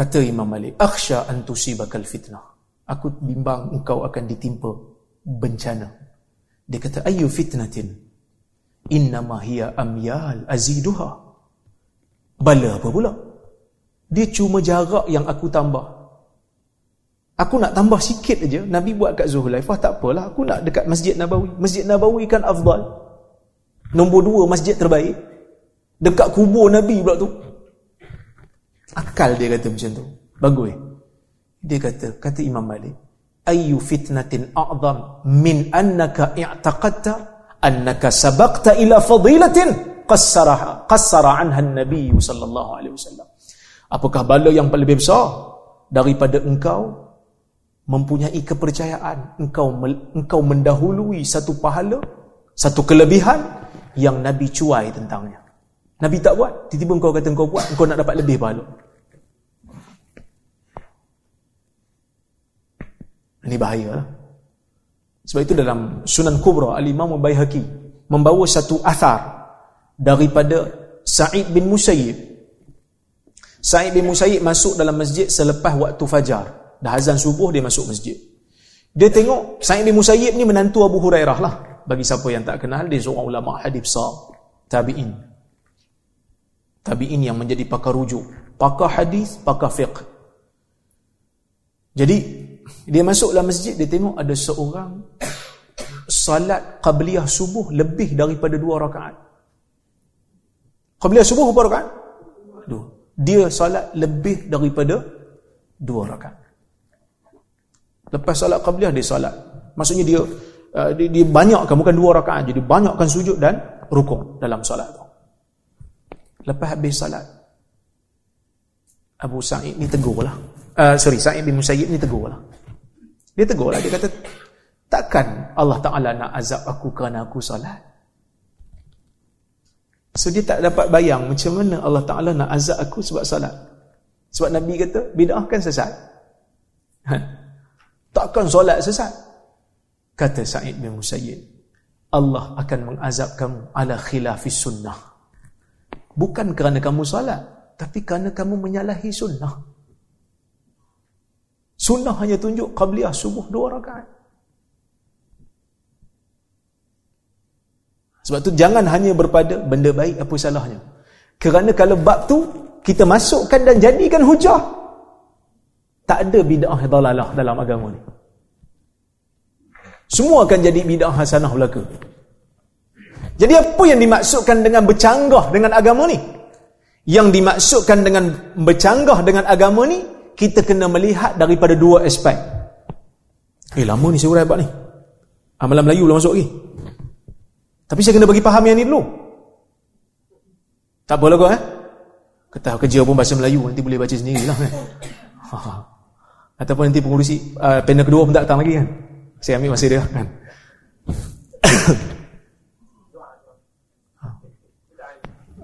Kata Imam Malik, "Akhsha an tusibakal fitnah." Aku bimbang engkau akan ditimpa bencana. Dia kata, "Ayyu fitnatin? Innama hiya amyal aziduha." Bala apa pula? Dia cuma jarak yang aku tambah. Aku nak tambah sikit aja. Nabi buat kat Zuhulaifah tak apalah. Aku nak dekat Masjid Nabawi. Masjid Nabawi kan afdal. Nombor dua masjid terbaik. Dekat kubur Nabi pula tu. Akal dia kata macam tu. Bagus. Dia kata, kata Imam Malik, ayyu fitnatin a'zam min annaka i'taqadta annaka sabaqta ila fadilatin qassaraha qassara anha an-nabi sallallahu alaihi wasallam. Apakah bala yang paling besar daripada engkau mempunyai kepercayaan engkau engkau mendahului satu pahala, satu kelebihan yang Nabi cuai tentangnya. Nabi tak buat, tiba-tiba kau kata kau buat, kau nak dapat lebih pahala. Ini bahaya. Sebab itu dalam Sunan Kubra Al-Imam Baihaqi membawa satu athar daripada Sa'id bin Musayyib. Sa'id bin Musayyib masuk dalam masjid selepas waktu fajar. Dah azan subuh dia masuk masjid. Dia tengok Sa'id bin Musayyib ni menantu Abu Hurairah lah. Bagi siapa yang tak kenal dia seorang ulama hadis besar, tabi'in tabi'in yang menjadi pakar rujuk. Pakar hadis pakar fiqh. Jadi dia masuk dalam masjid dia tengok ada seorang salat qabliyah subuh lebih daripada dua rakaat. Qabliyah subuh berapa rakaat? Dua. Dia salat lebih daripada dua rakaat. Lepas salat qabliyah dia salat. Maksudnya dia uh, dia, dia banyakkan bukan dua rakaat jadi banyakkan sujud dan rukuk dalam salat Lepas habis salat Abu Sa'id ni tegur lah uh, Sorry, Sa'id bin Musayyib ni tegur lah Dia tegur lah, dia kata Takkan Allah Ta'ala nak azab aku kerana aku salat? So dia tak dapat bayang Macam mana Allah Ta'ala nak azab aku sebab salat. Sebab Nabi kata Bida'ah kan sesat. Ha. Takkan solat sesat? Kata Sa'id bin Musayyib Allah akan mengazab kamu ala khilafis sunnah Bukan kerana kamu salat, tapi kerana kamu menyalahi sunnah. Sunnah hanya tunjuk qabliyah subuh dua rakaat. Sebab tu jangan hanya berpada benda baik apa salahnya. Kerana kalau bab tu kita masukkan dan jadikan hujah, tak ada bid'ah dalalah dalam agama ni. Semua akan jadi bid'ah hasanah belaka. Jadi apa yang dimaksudkan dengan bercanggah dengan agama ni? Yang dimaksudkan dengan bercanggah dengan agama ni, kita kena melihat daripada dua aspek. Eh lama ni saya urai ni. Amalan Melayu belum masuk lagi. Tapi saya kena bagi faham yang ni dulu. Tak boleh kau eh? Kata kerja pun bahasa Melayu nanti boleh baca sendirilah eh. Ataupun nanti pengurusi uh, panel kedua pun tak datang lagi kan. Saya ambil masa dia kan.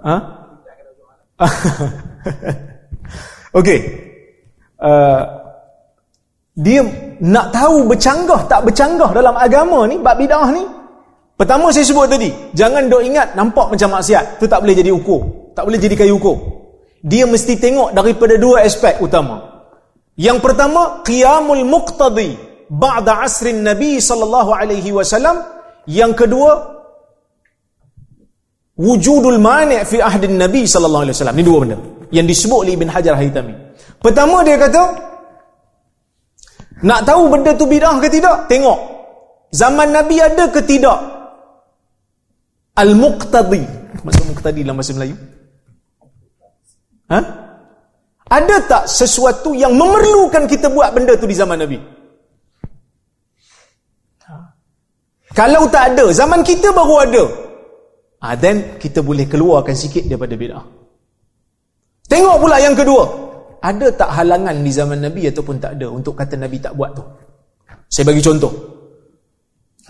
Ha? Okey. Uh, dia nak tahu bercanggah tak bercanggah dalam agama ni, bab bidah ni. Pertama saya sebut tadi, jangan dok ingat nampak macam maksiat, tu tak boleh jadi ukur. Tak boleh jadi kayu ukur. Dia mesti tengok daripada dua aspek utama. Yang pertama, qiyamul muqtadi ba'da asrin Nabi sallallahu alaihi wasallam. Yang kedua, wujudul mani' fi ahdin nabi sallallahu alaihi wasallam. Ni dua benda. Yang disebut oleh Ibn Hajar Haytami pertama dia kata nak tahu benda tu bidah ke tidak? Tengok. Zaman nabi ada ke tidak? Al muqtadi maksud muqtadi dalam bahasa Melayu? Ha? Ada tak sesuatu yang memerlukan kita buat benda tu di zaman nabi? Kalau tak ada zaman kita baru ada ha, then kita boleh keluarkan sikit daripada bid'ah. Tengok pula yang kedua. Ada tak halangan di zaman Nabi ataupun tak ada untuk kata Nabi tak buat tu? Saya bagi contoh.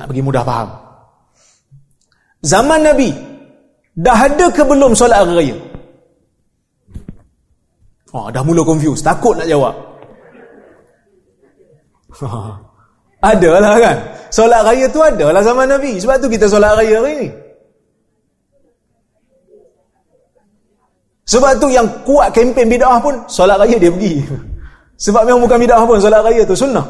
Nak bagi mudah faham. Zaman Nabi dah ada ke belum solat hari raya? Oh, dah mula confused. Takut nak jawab. Adalah kan? Solat raya tu adalah zaman Nabi. Sebab tu kita solat raya hari ni Sebab tu yang kuat kempen bid'ah pun solat raya dia pergi. Sebab memang bukan bid'ah pun solat raya tu sunnah.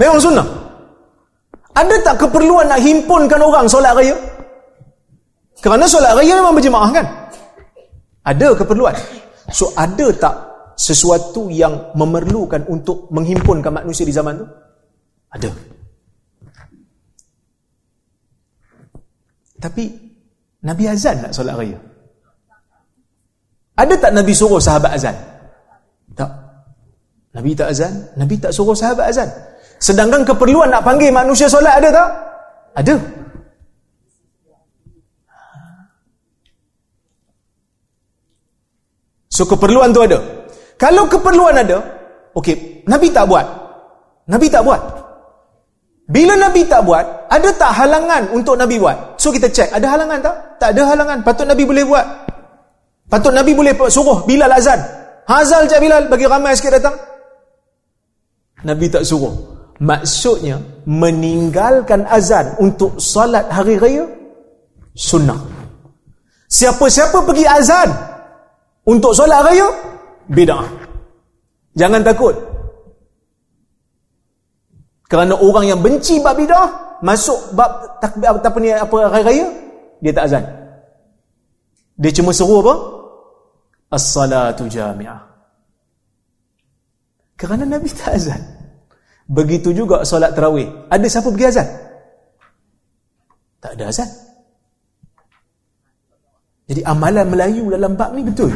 Memang sunnah. Ada tak keperluan nak himpunkan orang solat raya? Kerana solat raya memang berjemaah kan? Ada keperluan. So ada tak sesuatu yang memerlukan untuk menghimpunkan manusia di zaman tu? Ada. Tapi Nabi azan tak solat raya? Ada tak Nabi suruh sahabat azan? Tak. Nabi tak azan, Nabi tak suruh sahabat azan. Sedangkan keperluan nak panggil manusia solat ada tak? Ada. So keperluan tu ada. Kalau keperluan ada, okey, Nabi tak buat. Nabi tak buat. Bila Nabi tak buat, ada tak halangan untuk Nabi buat? So kita cek, ada halangan tak? Tak ada halangan. Patut Nabi boleh buat. Patut Nabi boleh suruh Bilal azan. Hazal je Bilal bagi ramai sikit datang. Nabi tak suruh. Maksudnya meninggalkan azan untuk salat hari raya sunnah. Siapa-siapa pergi azan untuk salat raya bid'ah. Jangan takut. Kerana orang yang benci bab bid'ah masuk bab takbir apa ni apa hari raya dia tak azan. Dia cuma seru apa? As-salatu jami'ah. Kerana Nabi tak azan. Begitu juga solat terawih. Ada siapa pergi azan? Tak ada azan. Jadi amalan Melayu dalam bab ni betul.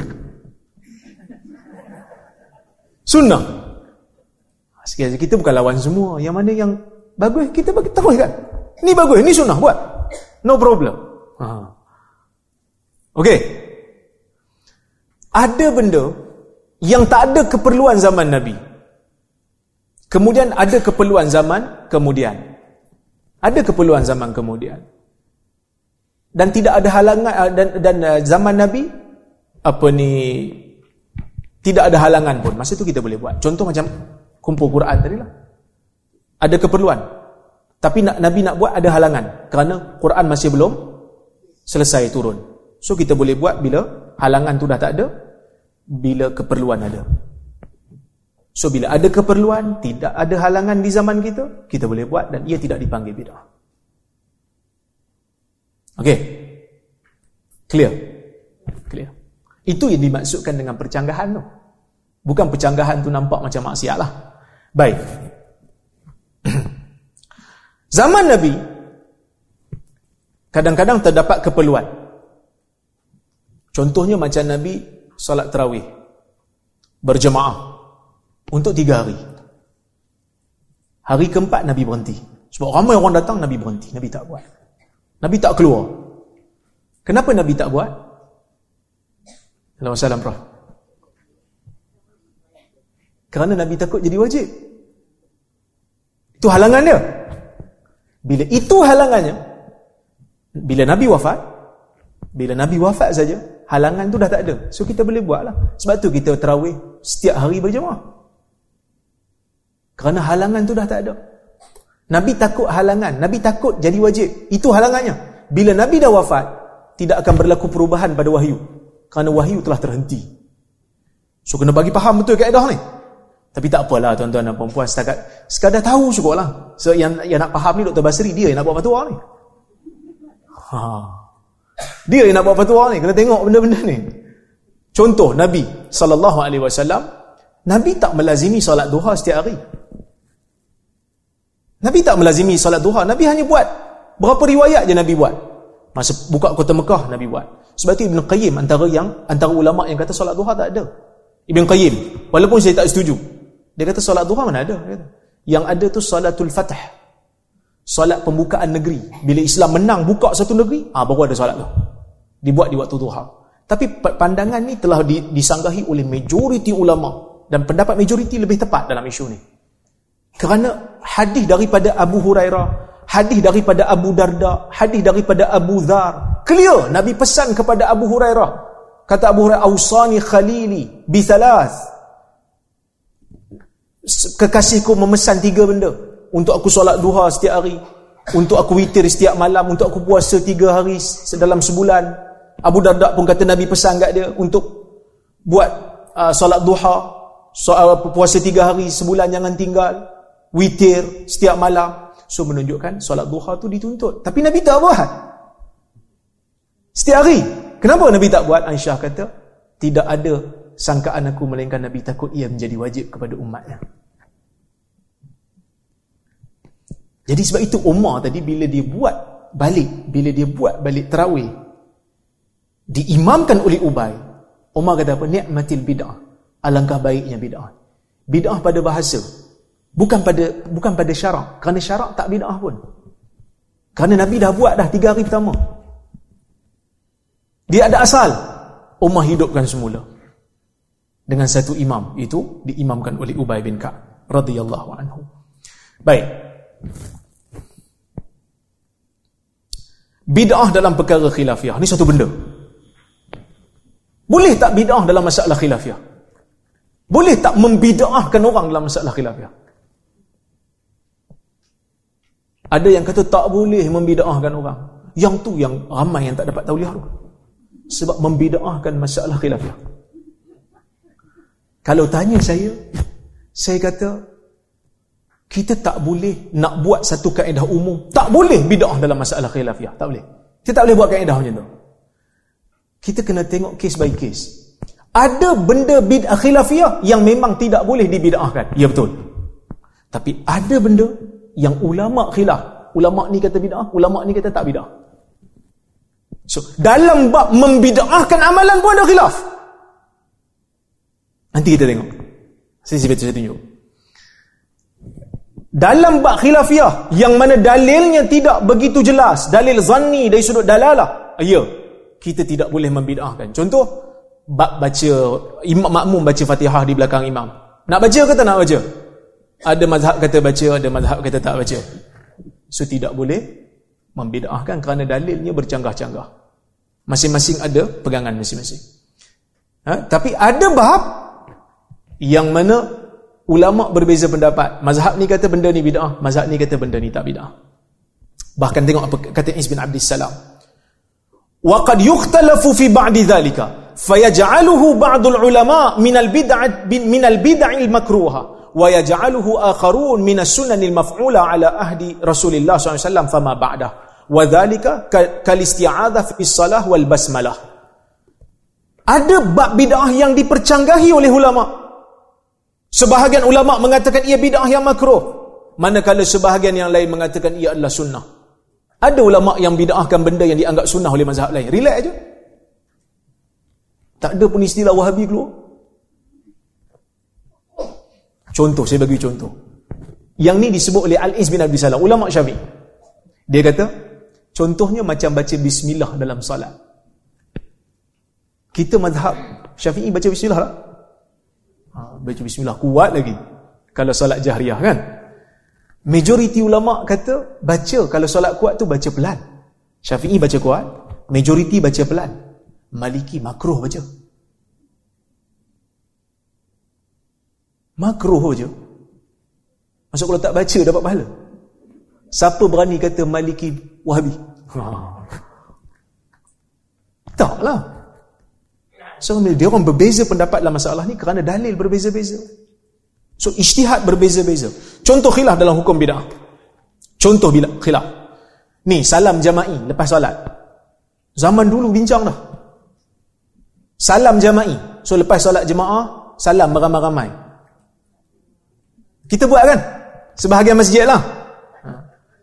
Sunnah. Sekiranya kita bukan lawan semua. Yang mana yang bagus, kita bagi tahu kan. Ini bagus, ini sunnah buat. No problem. Ha. Okey. Ada benda yang tak ada keperluan zaman Nabi. Kemudian ada keperluan zaman kemudian. Ada keperluan zaman kemudian. Dan tidak ada halangan eh, dan dan eh, zaman Nabi apa ni tidak ada halangan pun. Masa itu kita boleh buat. Contoh macam kumpul Quran tadi lah. Ada keperluan. Tapi nak, Nabi nak buat ada halangan. Kerana Quran masih belum selesai turun. So kita boleh buat bila halangan tu dah tak ada. Bila keperluan ada. So bila ada keperluan, tidak ada halangan di zaman kita, kita boleh buat dan ia tidak dipanggil bid'ah. Okey. Clear? Clear. Itu yang dimaksudkan dengan percanggahan tu. Bukan percanggahan tu nampak macam maksiat lah. Baik. Zaman Nabi, kadang-kadang terdapat keperluan. Contohnya macam Nabi solat terawih. Berjemaah untuk tiga hari. Hari keempat Nabi berhenti. Sebab ramai orang datang Nabi berhenti. Nabi tak buat. Nabi tak keluar. Kenapa Nabi tak buat? Assalamualaikum Prof. Kerana Nabi takut jadi wajib. Itu halangan dia. Bila itu halangannya, bila Nabi wafat, bila Nabi wafat saja, halangan tu dah tak ada. So kita boleh buat lah. Sebab tu kita terawih setiap hari berjemaah. Kerana halangan tu dah tak ada. Nabi takut halangan. Nabi takut jadi wajib. Itu halangannya. Bila Nabi dah wafat, tidak akan berlaku perubahan pada wahyu. Kerana wahyu telah terhenti. So, kena bagi faham betul kaedah ni. Tapi tak apalah tuan-tuan dan perempuan. Setakat, sekadar tahu cukup lah. So, yang, yang nak faham ni Dr. Basri, dia yang nak buat fatwa ni. Ha. Dia yang nak buat fatwa ni. Kena tengok benda-benda ni. Contoh, Nabi SAW, Nabi tak melazimi solat duha setiap hari. Nabi tak melazimi salat duha. Nabi hanya buat. Berapa riwayat je Nabi buat. Masa buka kota Mekah, Nabi buat. Sebab itu Ibn Qayyim antara yang antara ulama yang kata salat duha tak ada. Ibn Qayyim. Walaupun saya tak setuju. Dia kata salat duha mana ada. Yang ada tu salatul fatah. Salat pembukaan negeri. Bila Islam menang buka satu negeri, ah baru ada salat tu. Dibuat di waktu duha. Tapi pandangan ni telah disanggahi oleh majoriti ulama. Dan pendapat majoriti lebih tepat dalam isu ni. Kerana hadis daripada Abu Hurairah, hadis daripada Abu Darda, hadis daripada Abu Dhar. Clear Nabi pesan kepada Abu Hurairah. Kata Abu Hurairah, "Ausani khalili bi thalath." Kekasihku memesan tiga benda untuk aku solat duha setiap hari, untuk aku witir setiap malam, untuk aku puasa tiga hari dalam sebulan Abu Darda pun kata Nabi pesan kat dia untuk buat uh, solat duha, soal puasa tiga hari sebulan jangan tinggal, witir setiap malam. So menunjukkan solat duha tu dituntut. Tapi Nabi tak buat. Setiap hari. Kenapa Nabi tak buat? Aisyah kata, tidak ada sangkaan aku melainkan Nabi takut ia menjadi wajib kepada umatnya. Jadi sebab itu Umar tadi bila dia buat balik, bila dia buat balik terawih, diimamkan oleh Ubay, Umar kata apa? Ni'matil bid'ah. Alangkah baiknya bid'ah. Bid'ah pada bahasa, Bukan pada bukan pada syarak. Kerana syarak tak bid'ah pun. Kerana Nabi dah buat dah tiga hari pertama. Dia ada asal. Ummah hidupkan semula. Dengan satu imam. Itu diimamkan oleh Ubay bin Ka'ab. radhiyallahu anhu. Baik. Bid'ah dalam perkara khilafiyah. Ini satu benda. Boleh tak bid'ah dalam masalah khilafiyah? Boleh tak membid'ahkan orang dalam masalah khilafiyah? Ada yang kata tak boleh membida'ahkan orang. Yang tu yang ramai yang tak dapat tauliah tu. Sebab membida'ahkan masalah khilafiyah. Kalau tanya saya, saya kata, kita tak boleh nak buat satu kaedah umum. Tak boleh bida'ah dalam masalah khilafiyah. Tak boleh. Kita tak boleh buat kaedah macam tu. Kita kena tengok case by case. Ada benda bid'ah khilafiyah yang memang tidak boleh dibida'ahkan. Ya betul. Tapi ada benda yang ulama khilaf. Ulama ni kata bid'ah, ulama ni kata tak bid'ah. So, dalam bab membid'ahkan amalan pun ada khilaf. Nanti kita tengok. Sisi betul saya tunjuk. Dalam bab khilafiyah yang mana dalilnya tidak begitu jelas, dalil zanni dari sudut dalalah. Ya, kita tidak boleh membid'ahkan. Contoh, bab baca imam makmum baca Fatihah di belakang imam. Nak baca ke tak nak baca? Ada mazhab kata baca, ada mazhab kata tak baca. So tidak boleh membida'ahkan kerana dalilnya bercanggah-canggah. Masing-masing ada pegangan masing-masing. Ha? Tapi ada bahab yang mana ulama berbeza pendapat. Mazhab ni kata benda ni bid'ah, mazhab ni kata benda ni tak bid'ah. Bahkan tengok apa kata Is bin Abdul Salam. Wa qad yukhtalafu fi ba'di dhalika fayaj'aluhu ba'dul ulama min al-bid'ah min al-bid'ah al-makruha wa yaj'aluhu akharun min as-sunanil maf'ula ala ahdi Rasulillah SAW fama ba'dah wa dhalika kal isti'adzah fi salah wal basmalah ada bab bid'ah yang dipercanggahi oleh ulama sebahagian ulama mengatakan ia bid'ah yang makruh manakala sebahagian yang lain mengatakan ia adalah sunnah ada ulama yang bid'ahkan benda yang dianggap sunnah oleh mazhab lain relax aja tak ada pun istilah wahabi keluar Contoh, saya bagi contoh. Yang ni disebut oleh Al-Iz bin Abi Salam, ulama syafi'i. Dia kata, contohnya macam baca bismillah dalam salat. Kita madhab syafi'i baca bismillah tak? Ha, baca bismillah kuat lagi. Kalau salat jahriyah kan? Majoriti ulama kata, baca kalau salat kuat tu baca pelan. Syafi'i baca kuat, majoriti baca pelan. Maliki makruh baca. Makruh je. Maksud kalau tak baca dapat pahala. Siapa berani kata Maliki Wahabi? Ha. Taklah. So, dia orang berbeza pendapat dalam masalah ni kerana dalil berbeza-beza. So, ijtihad berbeza-beza. Contoh khilaf dalam hukum bid'ah. Contoh bila khilaf. Ni, salam jama'i lepas solat. Zaman dulu bincang dah. Salam jama'i. So, lepas solat jemaah, salam beramai-ramai. Kita buat kan? Sebahagian masjid lah.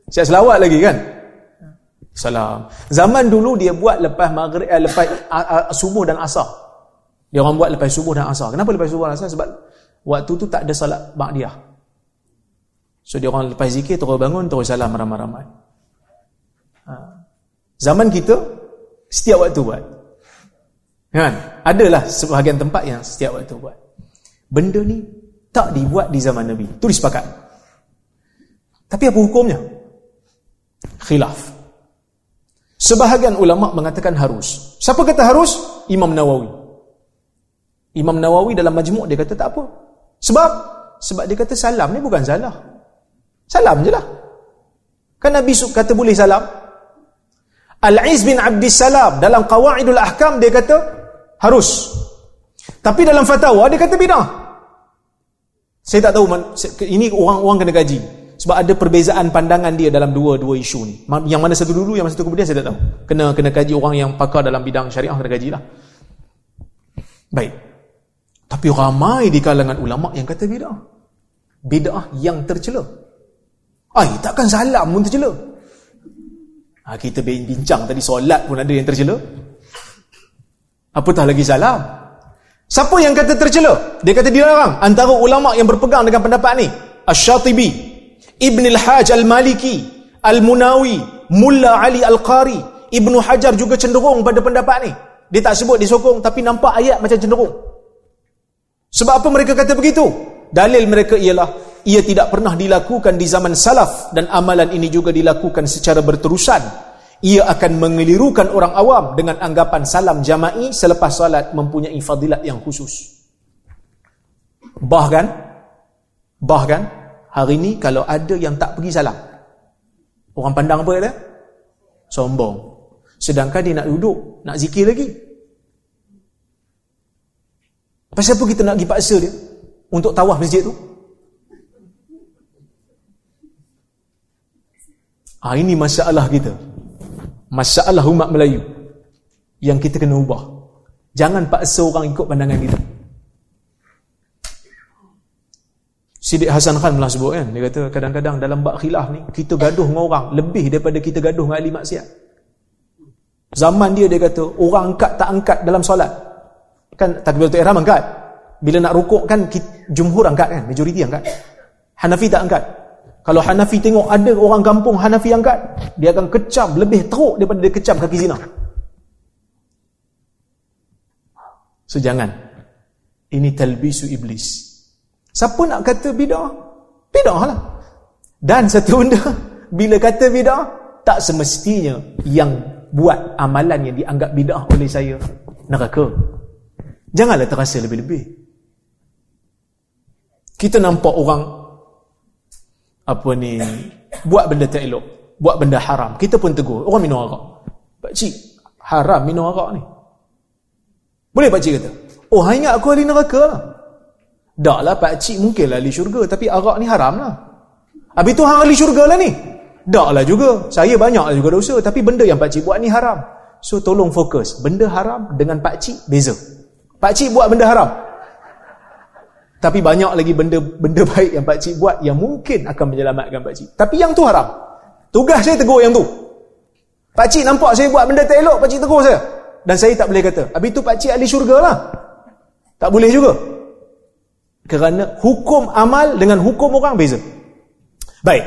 Siap selawat lagi kan? Salam. Zaman dulu dia buat lepas maghrib, eh, lepas uh, uh, subuh dan asar. Dia orang buat lepas subuh dan asar. Kenapa lepas subuh dan asar? Sebab waktu tu tak ada salat ba'diyah. So dia orang lepas zikir terus bangun terus salam ramai-ramai. Ha. Zaman kita setiap waktu buat. Kan? Adalah sebahagian tempat yang setiap waktu buat. Benda ni tak dibuat di zaman Nabi. Itu disepakat. Tapi apa hukumnya? Khilaf. Sebahagian ulama mengatakan harus. Siapa kata harus? Imam Nawawi. Imam Nawawi dalam majmuk dia kata tak apa. Sebab sebab dia kata salam ni bukan salah. Salam je lah. Kan Nabi kata boleh salam. Al-Iz bin Abdissalam dalam Qawaidul Ahkam dia kata harus. Tapi dalam fatwa dia kata bidah. Saya tak tahu ini orang-orang kena gaji. Sebab ada perbezaan pandangan dia dalam dua-dua isu ni. Yang mana satu dulu, yang mana satu kemudian saya tak tahu. Kena kena kaji orang yang pakar dalam bidang syariah kena gajilah. Baik. Tapi ramai di kalangan ulama yang kata bidah. Bidah yang tercela. Ai, takkan salam pun tercela. Ha, kita bincang tadi solat pun ada yang tercela. Apatah lagi salam. Siapa yang kata tercela? Dia kata dilarang. Antara ulama yang berpegang dengan pendapat ni. Ash-Shatibi, Ibn al-Hajj al-Maliki, Al-Munawi, Mulla Ali al-Qari, Ibn Hajar juga cenderung pada pendapat ni. Dia tak sebut disokong tapi nampak ayat macam cenderung. Sebab apa mereka kata begitu? Dalil mereka ialah ia tidak pernah dilakukan di zaman salaf dan amalan ini juga dilakukan secara berterusan. Ia akan mengelirukan orang awam dengan anggapan salam jama'i selepas salat mempunyai fadilat yang khusus. Bahkan, bahkan hari ini kalau ada yang tak pergi salam, orang pandang apa dia? Sombong. Sedangkan dia nak duduk, nak zikir lagi. Pasal apa kita nak pergi paksa dia untuk tawaf masjid tu? Ha, ini masalah kita. Masalah umat Melayu. Yang kita kena ubah. Jangan paksa orang ikut pandangan kita. Sidik Hasan Khan pernah sebut kan. Dia kata kadang-kadang dalam bak khilaf ni, kita gaduh dengan orang lebih daripada kita gaduh dengan ahli maksiat. Zaman dia dia kata, orang angkat tak angkat dalam solat. Kan takbiratul ihram angkat. Bila nak rukuk kan jumhur angkat kan, majoriti angkat. Hanafi tak angkat. Kalau Hanafi tengok ada orang kampung Hanafi angkat, dia akan kecam lebih teruk daripada dia kecam kaki zina. So jangan. Ini talbisu iblis. Siapa nak kata bidah? Bidah lah. Dan satu benda, bila kata bidah, tak semestinya yang buat amalan yang dianggap bidah oleh saya neraka. Janganlah terasa lebih-lebih. Kita nampak orang apa ni buat benda tak elok buat benda haram. Kita pun tegur orang minum arak. Pak cik haram minum arak ni. Boleh pak cik kata? Oh hang ingat aku ahli neraka lah. Tak lah pak cik mungkin lah ahli syurga tapi arak ni haram lah. Habis tu hang ahli syurga lah ni. Tak lah juga. Saya banyak lah juga dosa tapi benda yang pak cik buat ni haram. So tolong fokus. Benda haram dengan pak cik beza pak cik buat benda haram tapi banyak lagi benda benda baik yang pak cik buat yang mungkin akan menyelamatkan pak cik. Tapi yang tu haram. Tugas saya tegur yang tu. Pak cik nampak saya buat benda tak elok, pak cik tegur saya. Dan saya tak boleh kata, habis tu pak cik ahli syurga lah. Tak boleh juga. Kerana hukum amal dengan hukum orang beza. Baik.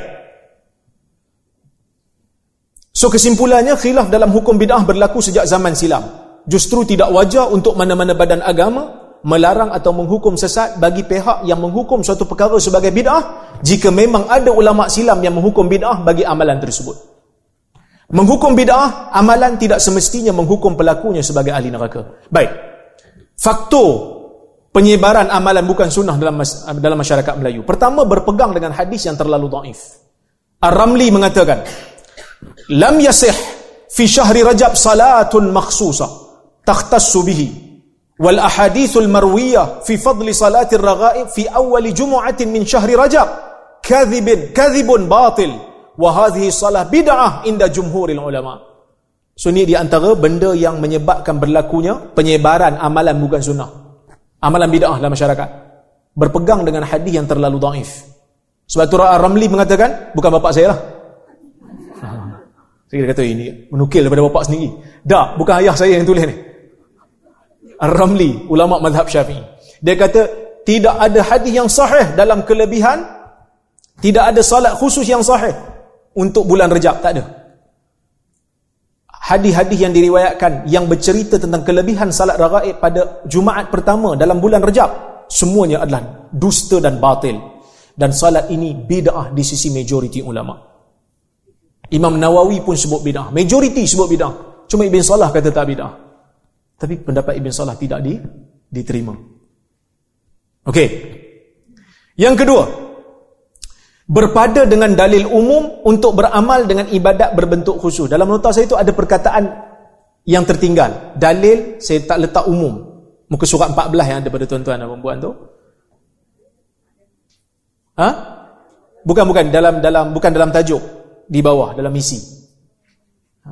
So kesimpulannya khilaf dalam hukum bid'ah berlaku sejak zaman silam. Justru tidak wajar untuk mana-mana badan agama melarang atau menghukum sesat bagi pihak yang menghukum suatu perkara sebagai bid'ah jika memang ada ulama silam yang menghukum bid'ah bagi amalan tersebut. Menghukum bid'ah, amalan tidak semestinya menghukum pelakunya sebagai ahli neraka. Baik. Faktor penyebaran amalan bukan sunnah dalam dalam masyarakat Melayu. Pertama berpegang dengan hadis yang terlalu dhaif. Ar-Ramli mengatakan, "Lam yasih fi syahri Rajab salatun makhsusah takhtassu bihi wal ahadithul marwiyah fi fadli salatir raghaib fi awal jumu'atin min syahri rajab kadhibun kadhibun batil wa hadhihi salah bid'ah inda jumhuril ulama so ni di antara benda yang menyebabkan berlakunya penyebaran amalan bukan sunnah. Amalan bid'ah dalam masyarakat. Berpegang dengan hadis yang terlalu dhaif sebab tu Ar-Ramli mengatakan bukan bapak saya lah. Saya kata ini menukil daripada bapak sendiri. Tak bukan ayah saya yang tulis ni Ar-Ramli, ulama mazhab Syafi'i. Dia kata tidak ada hadis yang sahih dalam kelebihan, tidak ada salat khusus yang sahih untuk bulan Rejab, tak ada. Hadis-hadis yang diriwayatkan yang bercerita tentang kelebihan salat raghaib pada Jumaat pertama dalam bulan Rejab, semuanya adalah dusta dan batil. Dan salat ini bid'ah di sisi majoriti ulama. Imam Nawawi pun sebut bid'ah. Majoriti sebut bid'ah. Cuma Ibn Salah kata tak bid'ah. Tapi pendapat Ibn Salah tidak di, diterima. Okey. Yang kedua, berpada dengan dalil umum untuk beramal dengan ibadat berbentuk khusus. Dalam nota saya itu ada perkataan yang tertinggal. Dalil saya tak letak umum. Muka surat 14 yang ada pada tuan-tuan dan puan tu. Ha? Bukan bukan dalam dalam bukan dalam tajuk di bawah dalam misi. Ha?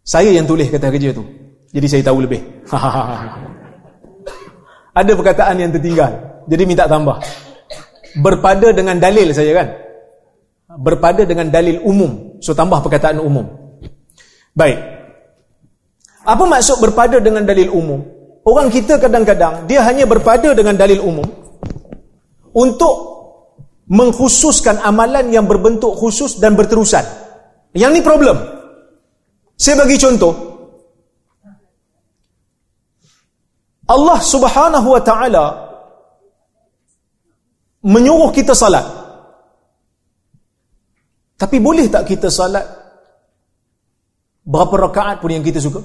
Saya yang tulis kata kerja tu. Jadi saya tahu lebih. ada perkataan yang tertinggal. Jadi minta tambah. Berpada dengan dalil saja kan? Berpada dengan dalil umum. So tambah perkataan umum. Baik. Apa maksud berpada dengan dalil umum? Orang kita kadang-kadang dia hanya berpada dengan dalil umum untuk mengkhususkan amalan yang berbentuk khusus dan berterusan. Yang ni problem. Saya bagi contoh. Allah Subhanahu wa taala menyuruh kita salat. Tapi boleh tak kita salat berapa rakaat pun yang kita suka?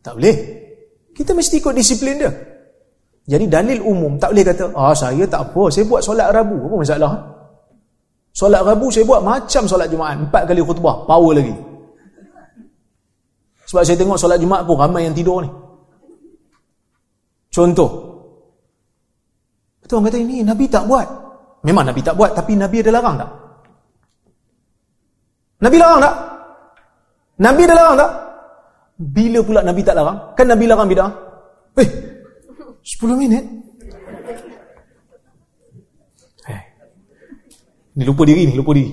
Tak boleh. Kita mesti ikut disiplin dia. Jadi dalil umum tak boleh kata, "Ah saya tak apa, saya buat solat Rabu." Apa masalah? Solat Rabu saya buat macam solat Jumaat, empat kali khutbah, power lagi. Sebab saya tengok solat Jumaat pun ramai yang tidur ni. Contoh. Orang kata ini Nabi tak buat. Memang Nabi tak buat tapi Nabi ada larang tak? Nabi larang tak? Nabi ada larang tak? Bila pula Nabi tak larang? Kan Nabi larang bid'ah? Eh, 10 minit? Eh, ni lupa diri ni, lupa diri.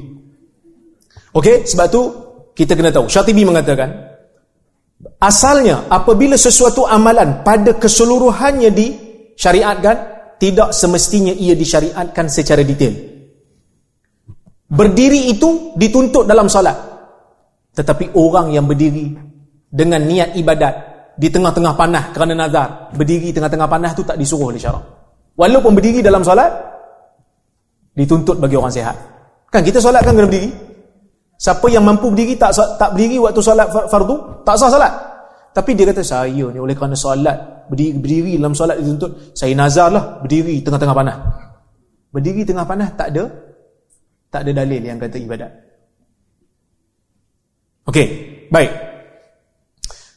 Okey, sebab tu kita kena tahu. Syatibi mengatakan, Asalnya apabila sesuatu amalan pada keseluruhannya disyariatkan, tidak semestinya ia disyariatkan secara detail. Berdiri itu dituntut dalam solat. Tetapi orang yang berdiri dengan niat ibadat di tengah-tengah panah kerana nazar, berdiri tengah-tengah panah itu tak disuruh oleh syarak. Walaupun berdiri dalam solat, dituntut bagi orang sehat. Kan kita solat kan kena berdiri? Siapa yang mampu berdiri tak tak berdiri waktu solat fardu, tak sah solat. Tapi dia kata saya ni oleh kerana solat berdiri, berdiri dalam solat dituntut saya nazar lah berdiri tengah-tengah panah. Berdiri tengah panah tak ada tak ada dalil yang kata ibadat. Okey, baik.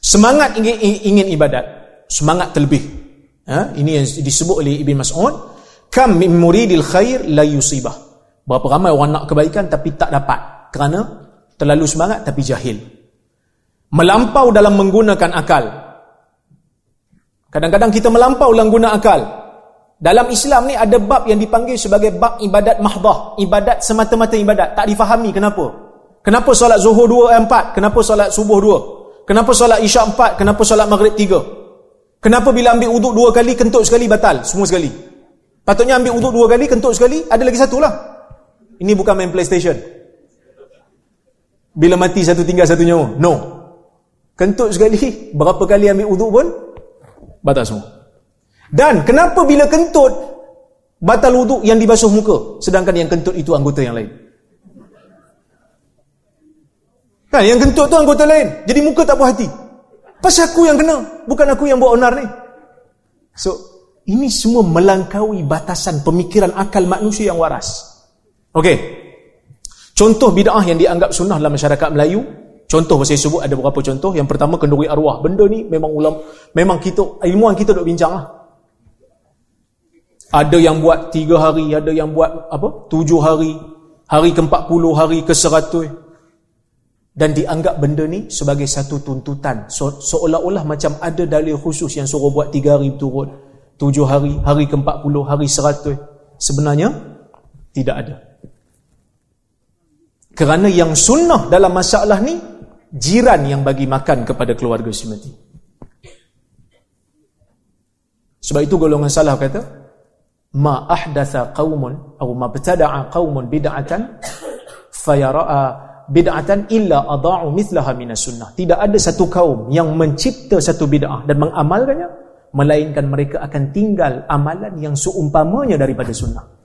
Semangat ingin, ingin ibadat, semangat terlebih. Ha? Ini yang disebut oleh Ibn Mas'ud, kam min muridil khair la yusibah. Berapa ramai orang nak kebaikan tapi tak dapat kerana terlalu semangat tapi jahil melampau dalam menggunakan akal. Kadang-kadang kita melampau dalam guna akal. Dalam Islam ni ada bab yang dipanggil sebagai bab ibadat mahdah, ibadat semata-mata ibadat, tak difahami kenapa. Kenapa solat zuhur dua eh, empat? Kenapa solat subuh dua? Kenapa solat isyak empat? Kenapa solat maghrib tiga? Kenapa bila ambil uduk dua kali, kentut sekali, batal? Semua sekali. Patutnya ambil uduk dua kali, kentut sekali, ada lagi satu lah. Ini bukan main playstation. Bila mati satu tinggal satu nyawa. No. Kentut sekali, berapa kali ambil uduk pun batal semua. Dan kenapa bila kentut batal uduk yang dibasuh muka, sedangkan yang kentut itu anggota yang lain? Kan yang kentut tu anggota lain. Jadi muka tak puas hati. Pasal aku yang kena, bukan aku yang buat onar ni. So, ini semua melangkaui batasan pemikiran akal manusia yang waras. Okey. Contoh bid'ah yang dianggap sunnah dalam masyarakat Melayu Contoh saya sebut ada beberapa contoh. Yang pertama kenduri arwah. Benda ni memang ulam, memang kita ilmuwan kita duk bincang lah. Ada yang buat tiga hari, ada yang buat apa? Tujuh hari, hari ke empat puluh, hari ke seratus. Dan dianggap benda ni sebagai satu tuntutan. So, seolah-olah macam ada dalil khusus yang suruh buat tiga hari berturut. Tujuh hari, hari ke empat puluh, hari seratus. Sebenarnya, tidak ada. Kerana yang sunnah dalam masalah ni jiran yang bagi makan kepada keluarga si mati. Sebab itu golongan salah kata ma ahdatha qaumun atau ma btada'a qaumun bid'atan fayara'a bid'atan illa adha'u mithlaha minas sunnah. Tidak ada satu kaum yang mencipta satu bid'ah dan mengamalkannya melainkan mereka akan tinggal amalan yang seumpamanya daripada sunnah.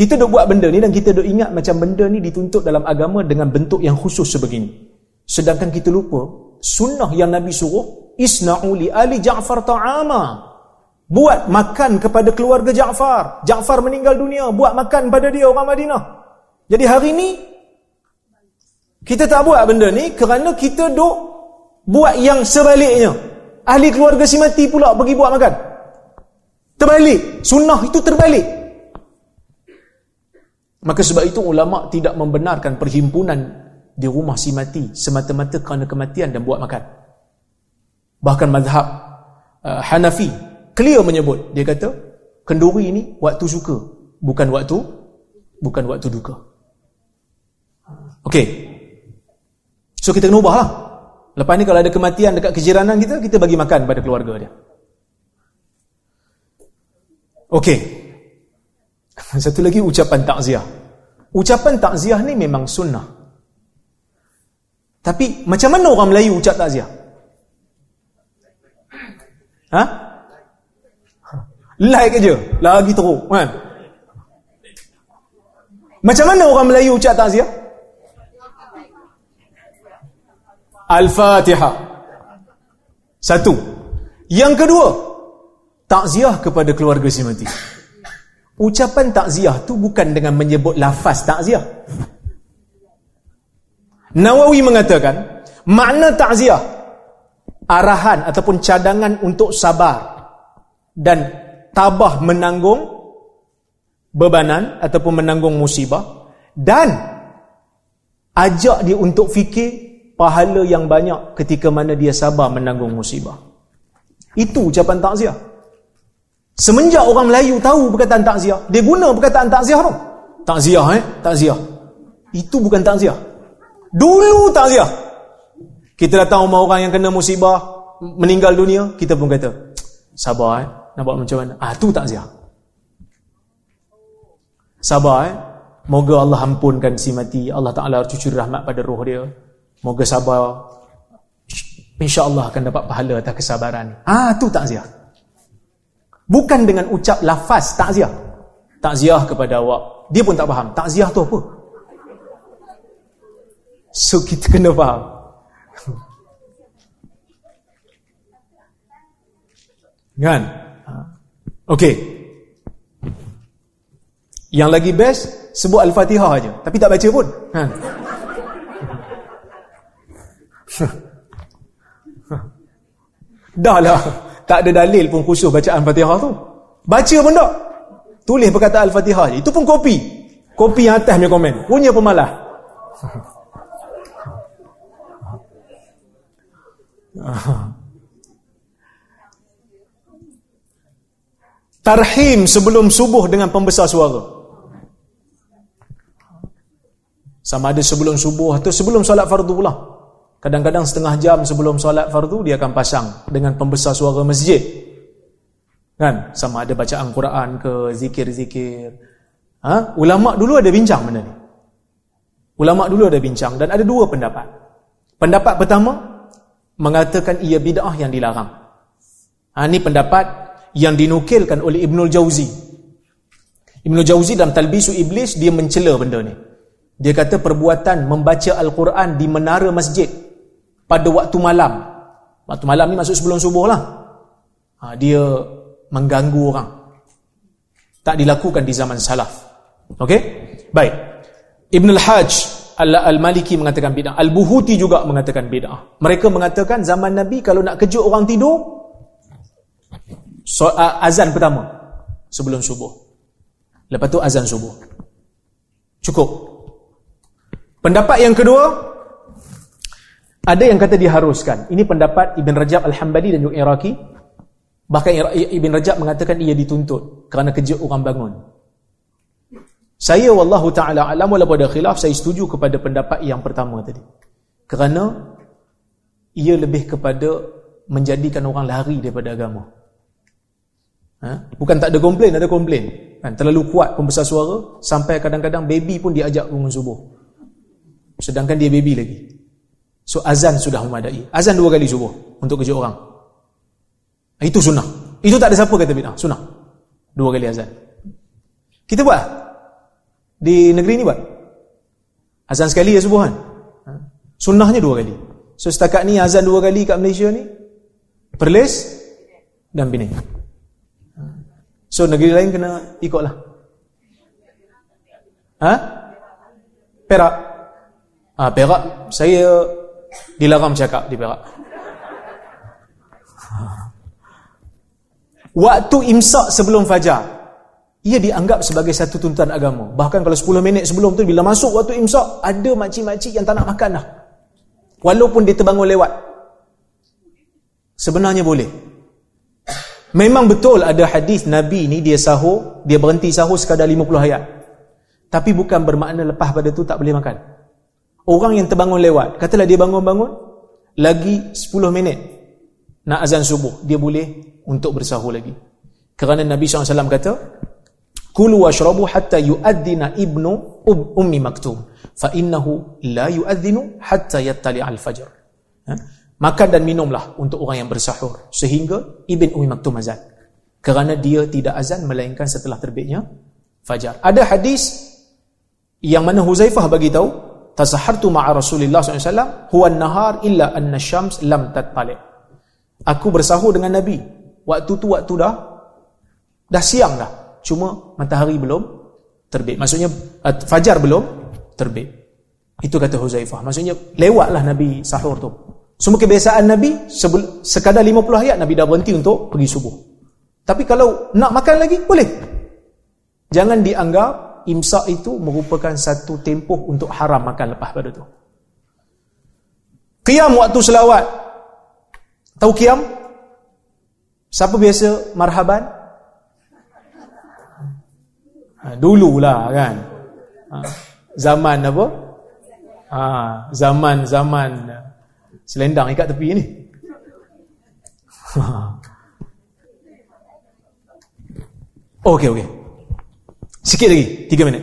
Kita duk buat benda ni dan kita duk ingat macam benda ni dituntut dalam agama dengan bentuk yang khusus sebegini. Sedangkan kita lupa, sunnah yang Nabi suruh, isna'u li ali Ja'far ta'ama. buat makan kepada keluarga Ja'far. Ja'far meninggal dunia, buat makan pada dia orang Madinah. Jadi hari ini kita tak buat benda ni kerana kita duk buat yang sebaliknya. Ahli keluarga si mati pula pergi buat makan. Terbalik. Sunnah itu terbalik. Maka sebab itu ulama tidak membenarkan perhimpunan di rumah si mati semata-mata kerana kematian dan buat makan. Bahkan mazhab uh, Hanafi clear menyebut dia kata kenduri ini waktu suka bukan waktu bukan waktu duka Okey. So kita kena ubahlah. Lepas ni kalau ada kematian dekat kejiranan kita, kita bagi makan pada keluarga dia. Okey. Satu lagi ucapan takziah. Ucapan takziah ni memang sunnah. Tapi macam mana orang Melayu ucap takziah? Ha? Like aja, lagi teruk kan. Macam mana orang Melayu ucap takziah? Al-Fatihah. Satu. Yang kedua, takziah kepada keluarga si mati. Ucapan takziah tu bukan dengan menyebut lafaz takziah. Nawawi mengatakan, makna takziah arahan ataupun cadangan untuk sabar dan tabah menanggung bebanan ataupun menanggung musibah dan ajak dia untuk fikir pahala yang banyak ketika mana dia sabar menanggung musibah. Itu ucapan takziah. Semenjak orang Melayu tahu perkataan takziah, dia guna perkataan takziah tu. Takziah eh, takziah. Itu bukan takziah. Dulu takziah. Kita datang rumah orang yang kena musibah, meninggal dunia, kita pun kata, sabar eh, nak buat macam mana? Ah, tu takziah. Sabar eh. Moga Allah ampunkan si mati. Allah Ta'ala cucur rahmat pada roh dia. Moga sabar. InsyaAllah akan dapat pahala atas kesabaran. Ah, tu takziah. Bukan dengan ucap lafaz takziah. Takziah kepada awak. Dia pun tak faham. Takziah tu apa? So, kita kena faham. Kan? Okey. Yang lagi best sebut Al-Fatihah aja, tapi tak baca pun. Ha. Dah lah Tak ada dalil pun khusus bacaan Al-Fatihah tu. Baca pun tak. Tulis perkataan Al-Fatihah je. Itu pun kopi. Kopi yang atas punya komen. Punya pemalah Tarhim sebelum subuh dengan pembesar suara. Sama ada sebelum subuh atau sebelum solat fardu pula. Kadang-kadang setengah jam sebelum solat fardu dia akan pasang dengan pembesar suara masjid. Kan? Sama ada bacaan Quran ke zikir-zikir. Ha? Ulama dulu ada bincang benda ni. Ulama dulu ada bincang dan ada dua pendapat. Pendapat pertama mengatakan ia bid'ah yang dilarang. Ha, ini pendapat yang dinukilkan oleh Ibnul Jauzi. Ibnul Jauzi dalam Talbisu Iblis dia mencela benda ni. Dia kata perbuatan membaca Al-Quran di menara masjid pada waktu malam. Waktu malam ni maksud sebelum subuh lah. Ha, dia mengganggu orang. Tak dilakukan di zaman salaf. Okey? Baik. Ibn Al-Hajj Al-Maliki mengatakan bid'ah. Al-Buhuti juga mengatakan bid'ah. Mereka mengatakan zaman Nabi kalau nak kejut orang tidur, so, uh, azan pertama sebelum subuh lepas tu azan subuh cukup pendapat yang kedua ada yang kata diharuskan ini pendapat Ibn Rajab Al-Hambali dan juga Iraqi bahkan Ibn Rajab mengatakan ia dituntut kerana kerja orang bangun saya wallahu ta'ala alam walaupun ada khilaf saya setuju kepada pendapat yang pertama tadi kerana ia lebih kepada menjadikan orang lari daripada agama Ha? Bukan tak ada komplain, ada komplain. Kan? Terlalu kuat pembesar suara, sampai kadang-kadang baby pun diajak bangun subuh. Sedangkan dia baby lagi. So azan sudah memadai. Azan dua kali subuh untuk kejut orang. Itu sunnah. Itu tak ada siapa kata bid'ah. Sunnah. Dua kali azan. Kita buat. Di negeri ni buat. Azan sekali ya subuh kan. Ha? Sunnahnya dua kali. So setakat ni azan dua kali kat Malaysia ni. Perlis dan Penang. So negeri lain kena ikutlah. Ha? Perak. Ah ha, Perak saya dilarang cakap di Perak. Waktu imsak sebelum fajar ia dianggap sebagai satu tuntutan agama. Bahkan kalau 10 minit sebelum tu bila masuk waktu imsak ada makcik-makcik yang tak nak makan dah. Walaupun dia terbangun lewat. Sebenarnya boleh. Memang betul ada hadis Nabi ni dia sahur, dia berhenti sahur sekadar 50 ayat. Tapi bukan bermakna lepas pada tu tak boleh makan. Orang yang terbangun lewat, katalah dia bangun-bangun, lagi 10 minit nak azan subuh, dia boleh untuk bersahur lagi. Kerana Nabi SAW kata, Kulu washrabu hatta yu'addina ibnu ummi maktum. Fa innahu la yu'addinu hatta yattali al-fajr. Ha? makan dan minumlah untuk orang yang bersahur sehingga Ibn Umi Maktum azan kerana dia tidak azan melainkan setelah terbitnya fajar ada hadis yang mana Huzaifah bagi tahu tasahartu ma'a Rasulullah SAW huwa nahar illa anna syams lam tattali. Aku bersahur dengan Nabi. Waktu tu waktu dah dah siang dah. Cuma matahari belum terbit. Maksudnya uh, fajar belum terbit. Itu kata Huzaifah. Maksudnya lewatlah Nabi sahur tu. Semua kebiasaan Nabi sekadar 50 ayat Nabi dah berhenti untuk pergi subuh. Tapi kalau nak makan lagi boleh. Jangan dianggap imsak itu merupakan satu tempoh untuk haram makan lepas pada tu. Qiyam waktu selawat. Tahu qiyam? Siapa biasa marhaban? Ha, dululah kan. Ha, zaman apa? Ha, zaman-zaman selendang ikat tepi ni. okey okey. Sikit lagi, 3 minit.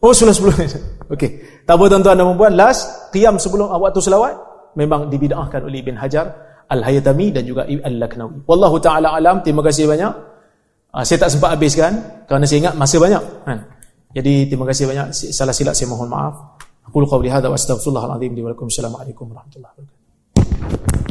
Oh, sudah 10 minit. Okey. Tak apa tuan-tuan dan puan last qiyam sebelum waktu selawat memang dibid'ahkan oleh Ibn Hajar Al-Hayatami dan juga Al-Laknawi. Wallahu taala alam. Terima kasih banyak. Uh, saya tak sempat habiskan kerana saya ingat masa banyak kan. Jadi terima kasih banyak. Salah silap saya mohon maaf. Aku qawli hadza wa lakum. Assalamualaikum warahmatullahi wabarakatuh.